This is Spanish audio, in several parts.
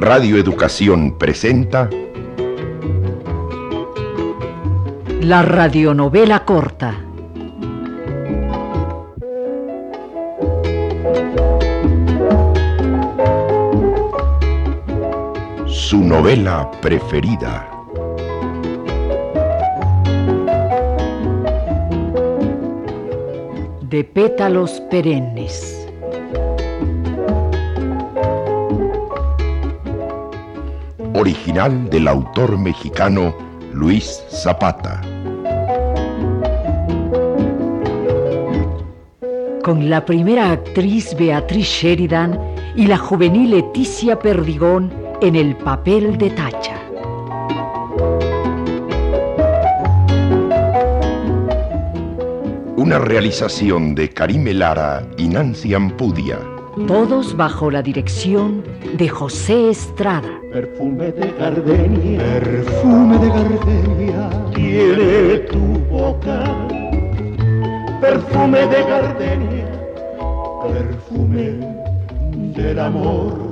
Radio Educación presenta La radionovela corta. su novela preferida. De pétalos perennes. Original del autor mexicano Luis Zapata. Con la primera actriz Beatriz Sheridan y la juvenil Leticia Perdigón en el papel de Tacha. Una realización de Karime Lara y Nancy Ampudia. Todos bajo la dirección de José Estrada. Perfume de gardenia, perfume de gardenia, tiene tu boca. Perfume de gardenia, perfume del amor.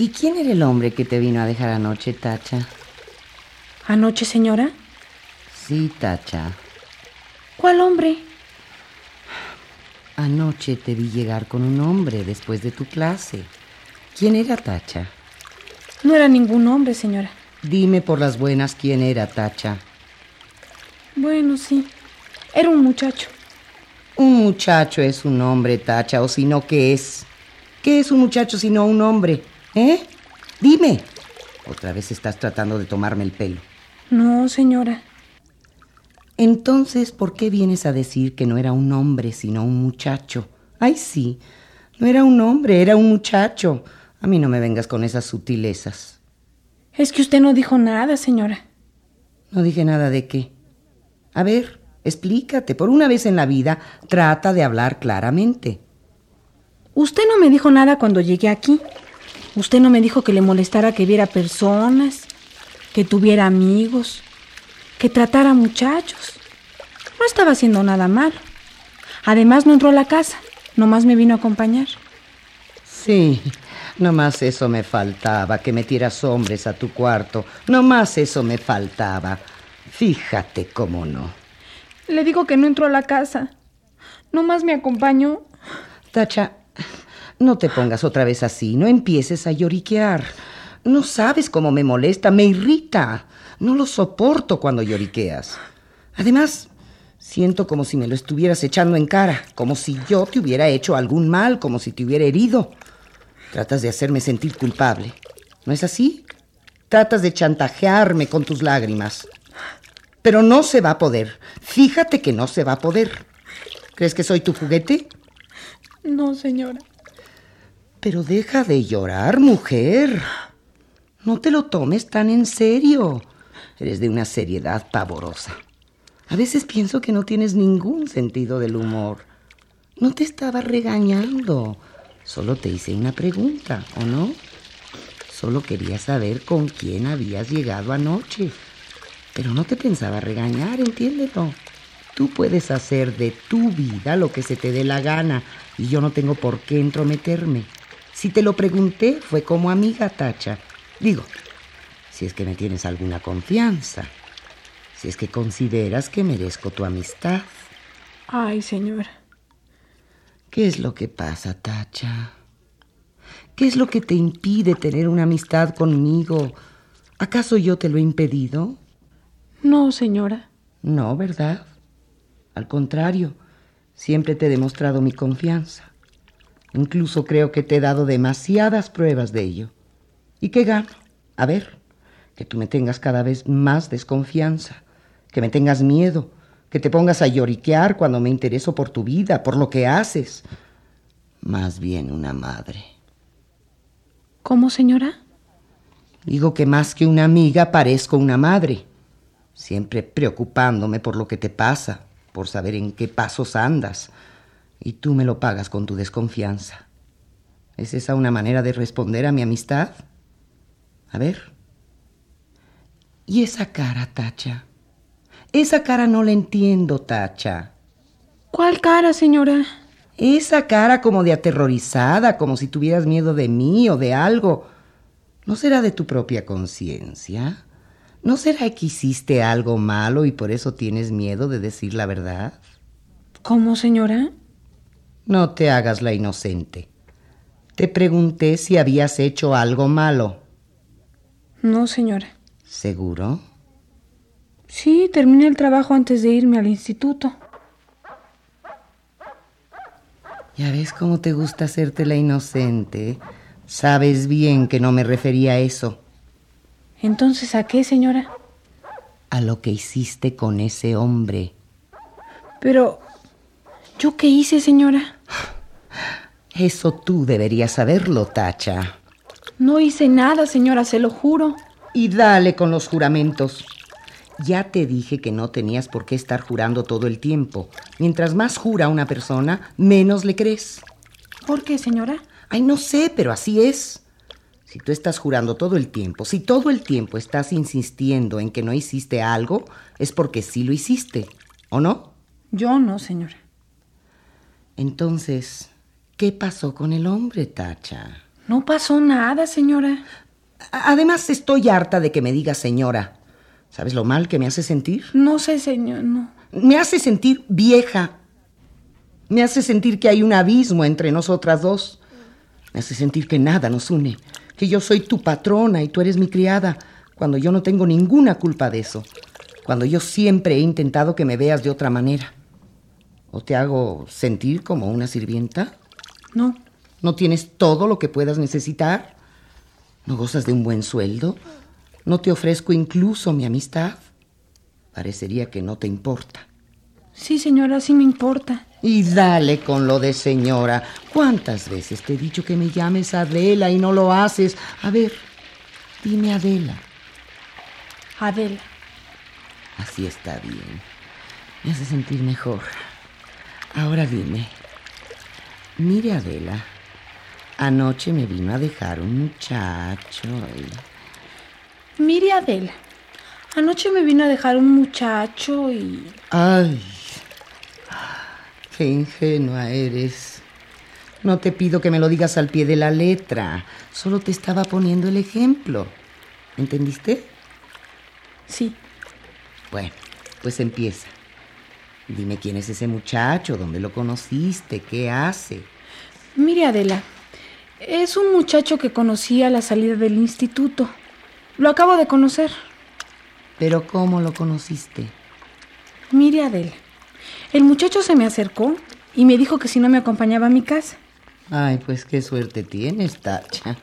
¿Y quién era el hombre que te vino a dejar anoche, Tacha? ¿Anoche, señora? Sí, Tacha. ¿Cuál hombre? Anoche te vi llegar con un hombre después de tu clase. ¿Quién era Tacha? No era ningún hombre, señora. Dime por las buenas quién era Tacha. Bueno, sí. Era un muchacho. Un muchacho es un hombre, Tacha, o si no, ¿qué es? ¿Qué es un muchacho si no un hombre? ¿Eh? Dime. Otra vez estás tratando de tomarme el pelo. No, señora. Entonces, ¿por qué vienes a decir que no era un hombre, sino un muchacho? Ay, sí. No era un hombre, era un muchacho. A mí no me vengas con esas sutilezas. Es que usted no dijo nada, señora. No dije nada de qué. A ver, explícate. Por una vez en la vida, trata de hablar claramente. Usted no me dijo nada cuando llegué aquí. Usted no me dijo que le molestara que viera personas, que tuviera amigos, que tratara muchachos. No estaba haciendo nada malo. Además no entró a la casa, nomás me vino a acompañar. Sí, nomás eso me faltaba, que metieras hombres a tu cuarto. Nomás eso me faltaba. Fíjate cómo no. Le digo que no entró a la casa. Nomás me acompañó. Tacha, no te pongas otra vez así, no empieces a lloriquear. No sabes cómo me molesta, me irrita. No lo soporto cuando lloriqueas. Además, siento como si me lo estuvieras echando en cara, como si yo te hubiera hecho algún mal, como si te hubiera herido. Tratas de hacerme sentir culpable. ¿No es así? Tratas de chantajearme con tus lágrimas. Pero no se va a poder. Fíjate que no se va a poder. ¿Crees que soy tu juguete? No, señora. Pero deja de llorar, mujer. No te lo tomes tan en serio. Eres de una seriedad pavorosa. A veces pienso que no tienes ningún sentido del humor. No te estaba regañando. Solo te hice una pregunta, ¿o no? Solo quería saber con quién habías llegado anoche. Pero no te pensaba regañar, entiéndelo. Tú puedes hacer de tu vida lo que se te dé la gana y yo no tengo por qué entrometerme. Si te lo pregunté, fue como amiga, Tacha. Digo, si es que me tienes alguna confianza. Si es que consideras que merezco tu amistad. Ay, señora. ¿Qué es lo que pasa, Tacha? ¿Qué es lo que te impide tener una amistad conmigo? ¿Acaso yo te lo he impedido? No, señora. No, ¿verdad? Al contrario, siempre te he demostrado mi confianza. Incluso creo que te he dado demasiadas pruebas de ello. ¿Y qué gano? A ver, que tú me tengas cada vez más desconfianza, que me tengas miedo, que te pongas a lloriquear cuando me intereso por tu vida, por lo que haces. Más bien una madre. ¿Cómo, señora? Digo que más que una amiga parezco una madre, siempre preocupándome por lo que te pasa, por saber en qué pasos andas, y tú me lo pagas con tu desconfianza. ¿Es esa una manera de responder a mi amistad? A ver. ¿Y esa cara, Tacha? Esa cara no la entiendo, Tacha. ¿Cuál cara, señora? Esa cara como de aterrorizada, como si tuvieras miedo de mí o de algo. ¿No será de tu propia conciencia? ¿No será que hiciste algo malo y por eso tienes miedo de decir la verdad? ¿Cómo, señora? No te hagas la inocente. Te pregunté si habías hecho algo malo. No, señora. ¿Seguro? Sí, terminé el trabajo antes de irme al instituto. Ya ves cómo te gusta hacerte la inocente. Sabes bien que no me refería a eso. Entonces, ¿a qué, señora? A lo que hiciste con ese hombre. Pero, ¿yo qué hice, señora? Eso tú deberías saberlo, Tacha. No hice nada, señora, se lo juro. Y dale con los juramentos. Ya te dije que no tenías por qué estar jurando todo el tiempo. Mientras más jura una persona, menos le crees. ¿Por qué, señora? Ay, no sé, pero así es. Si tú estás jurando todo el tiempo, si todo el tiempo estás insistiendo en que no hiciste algo, es porque sí lo hiciste, ¿o no? Yo no, señora. Entonces, ¿qué pasó con el hombre, Tacha? No pasó nada, señora. Además, estoy harta de que me digas señora. ¿Sabes lo mal que me hace sentir? No sé, señor, no. Me hace sentir vieja. Me hace sentir que hay un abismo entre nosotras dos. Me hace sentir que nada nos une, que yo soy tu patrona y tú eres mi criada, cuando yo no tengo ninguna culpa de eso, cuando yo siempre he intentado que me veas de otra manera. ¿O te hago sentir como una sirvienta? No. ¿No tienes todo lo que puedas necesitar? ¿No gozas de un buen sueldo? ¿No te ofrezco incluso mi amistad? Parecería que no te importa. Sí, señora, sí me importa. Y dale con lo de señora. ¿Cuántas veces te he dicho que me llames Adela y no lo haces? A ver, dime Adela. Adela. Así está bien. Me hace sentir mejor. Ahora dime. Mire, Adela. Anoche me vino a dejar un muchacho. Y... Mire, Adela. Anoche me vino a dejar un muchacho y... Ay, qué ingenua eres. No te pido que me lo digas al pie de la letra. Solo te estaba poniendo el ejemplo. ¿Entendiste? Sí. Bueno, pues empieza. Dime quién es ese muchacho, dónde lo conociste, qué hace. Mire, Adela, es un muchacho que conocí a la salida del instituto. Lo acabo de conocer. ¿Pero cómo lo conociste? Mire, Adela, el muchacho se me acercó y me dijo que si no me acompañaba a mi casa. Ay, pues qué suerte tienes, Tacha.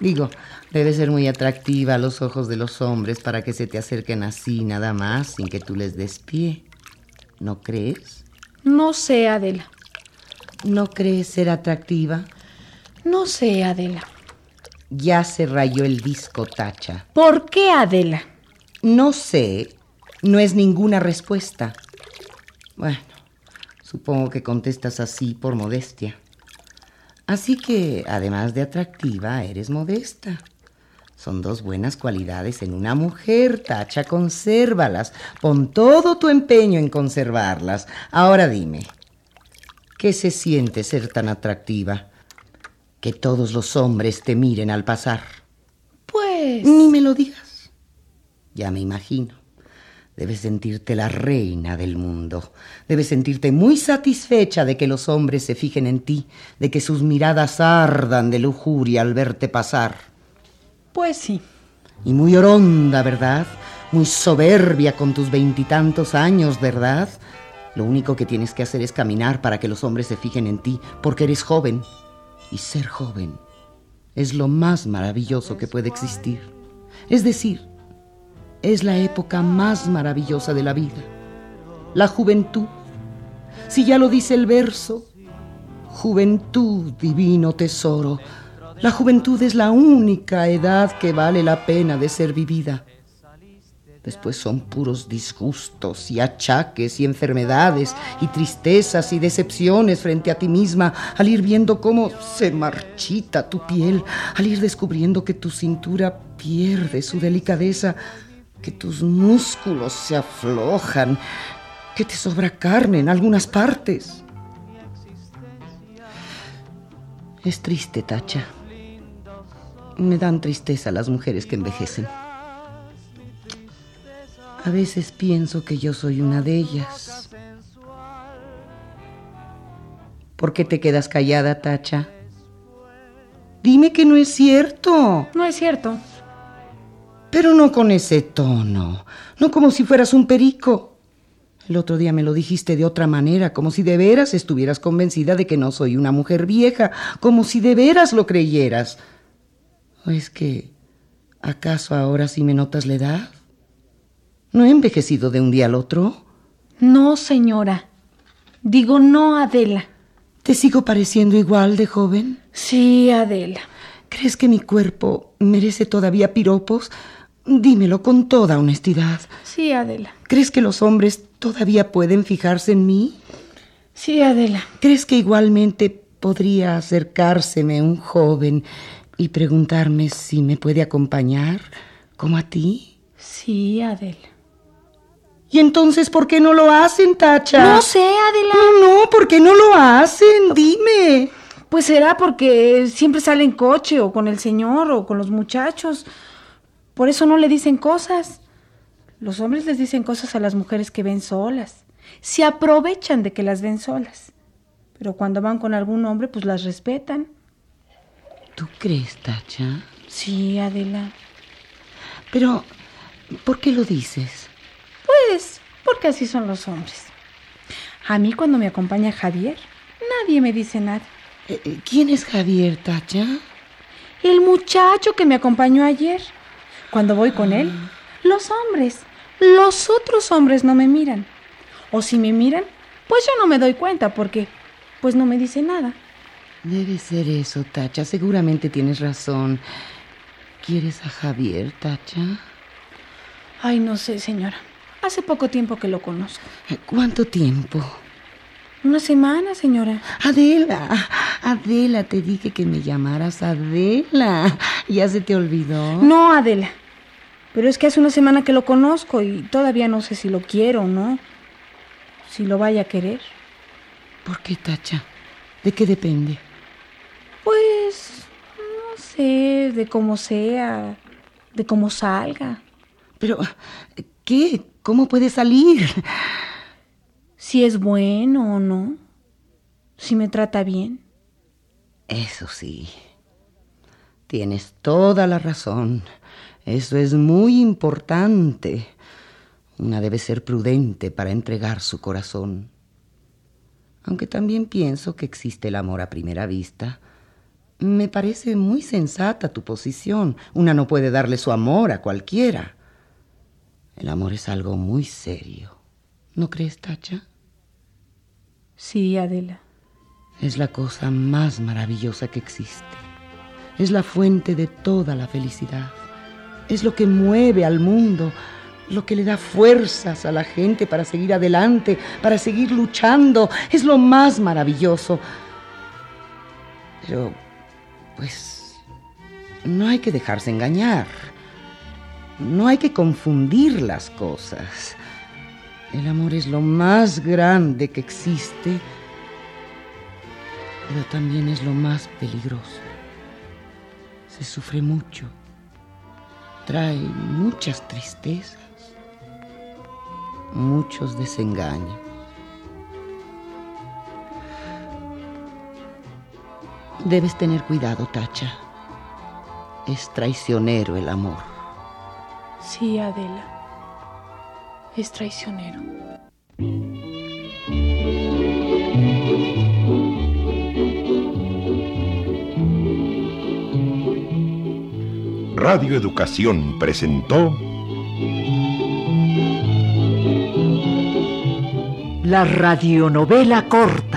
Digo, debe ser muy atractiva a los ojos de los hombres para que se te acerquen así, nada más, sin que tú les des pie. ¿No crees? No sé, Adela. ¿No crees ser atractiva? No sé, Adela. Ya se rayó el disco, Tacha. ¿Por qué, Adela? No sé. No es ninguna respuesta. Bueno, supongo que contestas así por modestia. Así que, además de atractiva, eres modesta. Son dos buenas cualidades en una mujer, Tacha, consérvalas. Pon todo tu empeño en conservarlas. Ahora dime, ¿qué se siente ser tan atractiva? Que todos los hombres te miren al pasar. Pues... Ni me lo digas. Ya me imagino. Debes sentirte la reina del mundo. Debes sentirte muy satisfecha de que los hombres se fijen en ti, de que sus miradas ardan de lujuria al verte pasar. Pues sí. Y muy oronda, ¿verdad? Muy soberbia con tus veintitantos años, ¿verdad? Lo único que tienes que hacer es caminar para que los hombres se fijen en ti, porque eres joven. Y ser joven es lo más maravilloso que puede existir. Es decir, es la época más maravillosa de la vida. La juventud. Si ya lo dice el verso, juventud, divino tesoro. La juventud es la única edad que vale la pena de ser vivida. Después son puros disgustos y achaques y enfermedades y tristezas y decepciones frente a ti misma, al ir viendo cómo se marchita tu piel, al ir descubriendo que tu cintura pierde su delicadeza, que tus músculos se aflojan, que te sobra carne en algunas partes. Es triste, Tacha. Me dan tristeza las mujeres que envejecen. A veces pienso que yo soy una de ellas. ¿Por qué te quedas callada, Tacha? Dime que no es cierto. No es cierto. Pero no con ese tono, no como si fueras un perico. El otro día me lo dijiste de otra manera, como si de veras estuvieras convencida de que no soy una mujer vieja, como si de veras lo creyeras. ¿O es que acaso ahora sí me notas la edad? ¿No he envejecido de un día al otro? No, señora. Digo no, Adela. ¿Te sigo pareciendo igual de joven? Sí, Adela. ¿Crees que mi cuerpo merece todavía piropos? Dímelo con toda honestidad. Sí, Adela. ¿Crees que los hombres todavía pueden fijarse en mí? Sí, Adela. ¿Crees que igualmente podría acercárseme un joven y preguntarme si me puede acompañar, como a ti? Sí, Adela. ¿Y entonces por qué no lo hacen, Tacha? No sé, Adela. No, no, ¿por qué no lo hacen? Dime. Pues será porque siempre sale en coche o con el señor o con los muchachos. Por eso no le dicen cosas. Los hombres les dicen cosas a las mujeres que ven solas. Se aprovechan de que las ven solas. Pero cuando van con algún hombre, pues las respetan. ¿Tú crees, Tacha? Sí, Adela. Pero, ¿por qué lo dices? Pues, porque así son los hombres. A mí cuando me acompaña Javier, nadie me dice nada. Eh, eh, ¿Quién es Javier, Tacha? El muchacho que me acompañó ayer. Cuando voy con él, los hombres, los otros hombres no me miran. O si me miran, pues yo no me doy cuenta porque pues no me dice nada. Debe ser eso, Tacha. Seguramente tienes razón. ¿Quieres a Javier, Tacha? Ay, no sé, señora. Hace poco tiempo que lo conozco. ¿Cuánto tiempo? Una semana, señora. Adela, Adela, te dije que me llamaras Adela. ¿Ya se te olvidó? No, Adela. Pero es que hace una semana que lo conozco y todavía no sé si lo quiero o no. Si lo vaya a querer. ¿Por qué, Tacha? ¿De qué depende? Sé, de cómo sea, de cómo salga. Pero, ¿qué? ¿Cómo puede salir? Si es bueno o no. Si me trata bien. Eso sí. Tienes toda la razón. Eso es muy importante. Una debe ser prudente para entregar su corazón. Aunque también pienso que existe el amor a primera vista. Me parece muy sensata tu posición. Una no puede darle su amor a cualquiera. El amor es algo muy serio. ¿No crees, Tacha? Sí, Adela. Es la cosa más maravillosa que existe. Es la fuente de toda la felicidad. Es lo que mueve al mundo, lo que le da fuerzas a la gente para seguir adelante, para seguir luchando. Es lo más maravilloso. Pero, pues, no hay que dejarse engañar. No hay que confundir las cosas. El amor es lo más grande que existe, pero también es lo más peligroso. Se sufre mucho, trae muchas tristezas, muchos desengaños. Debes tener cuidado, Tacha. Es traicionero el amor. Sí, Adela. Es traicionero. Radio Educación presentó La radionovela corta.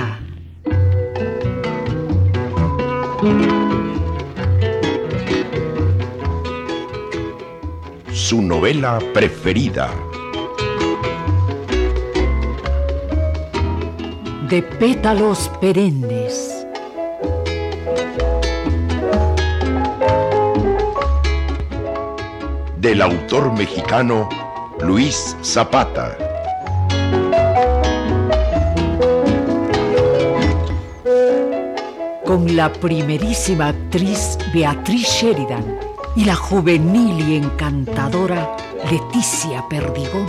Su novela preferida. De pétalos perennes. Del autor mexicano Luis Zapata. Con la primerísima actriz Beatriz Sheridan y la juvenil y encantadora Leticia Perdigón.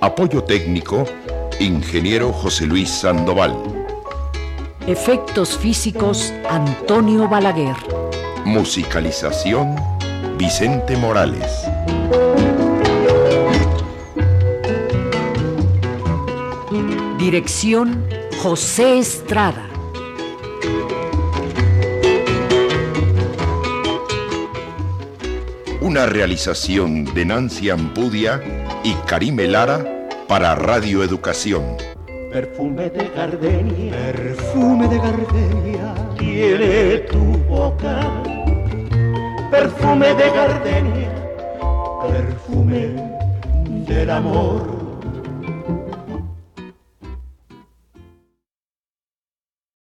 Apoyo técnico, ingeniero José Luis Sandoval. Efectos físicos Antonio Balaguer. Musicalización, Vicente Morales. Dirección José Estrada. Una realización de Nancy Ampudia y Karime Lara para Radio Educación. Perfume de gardenia, perfume de gardenia, tiene tu boca. Perfume de gardenia, perfume del amor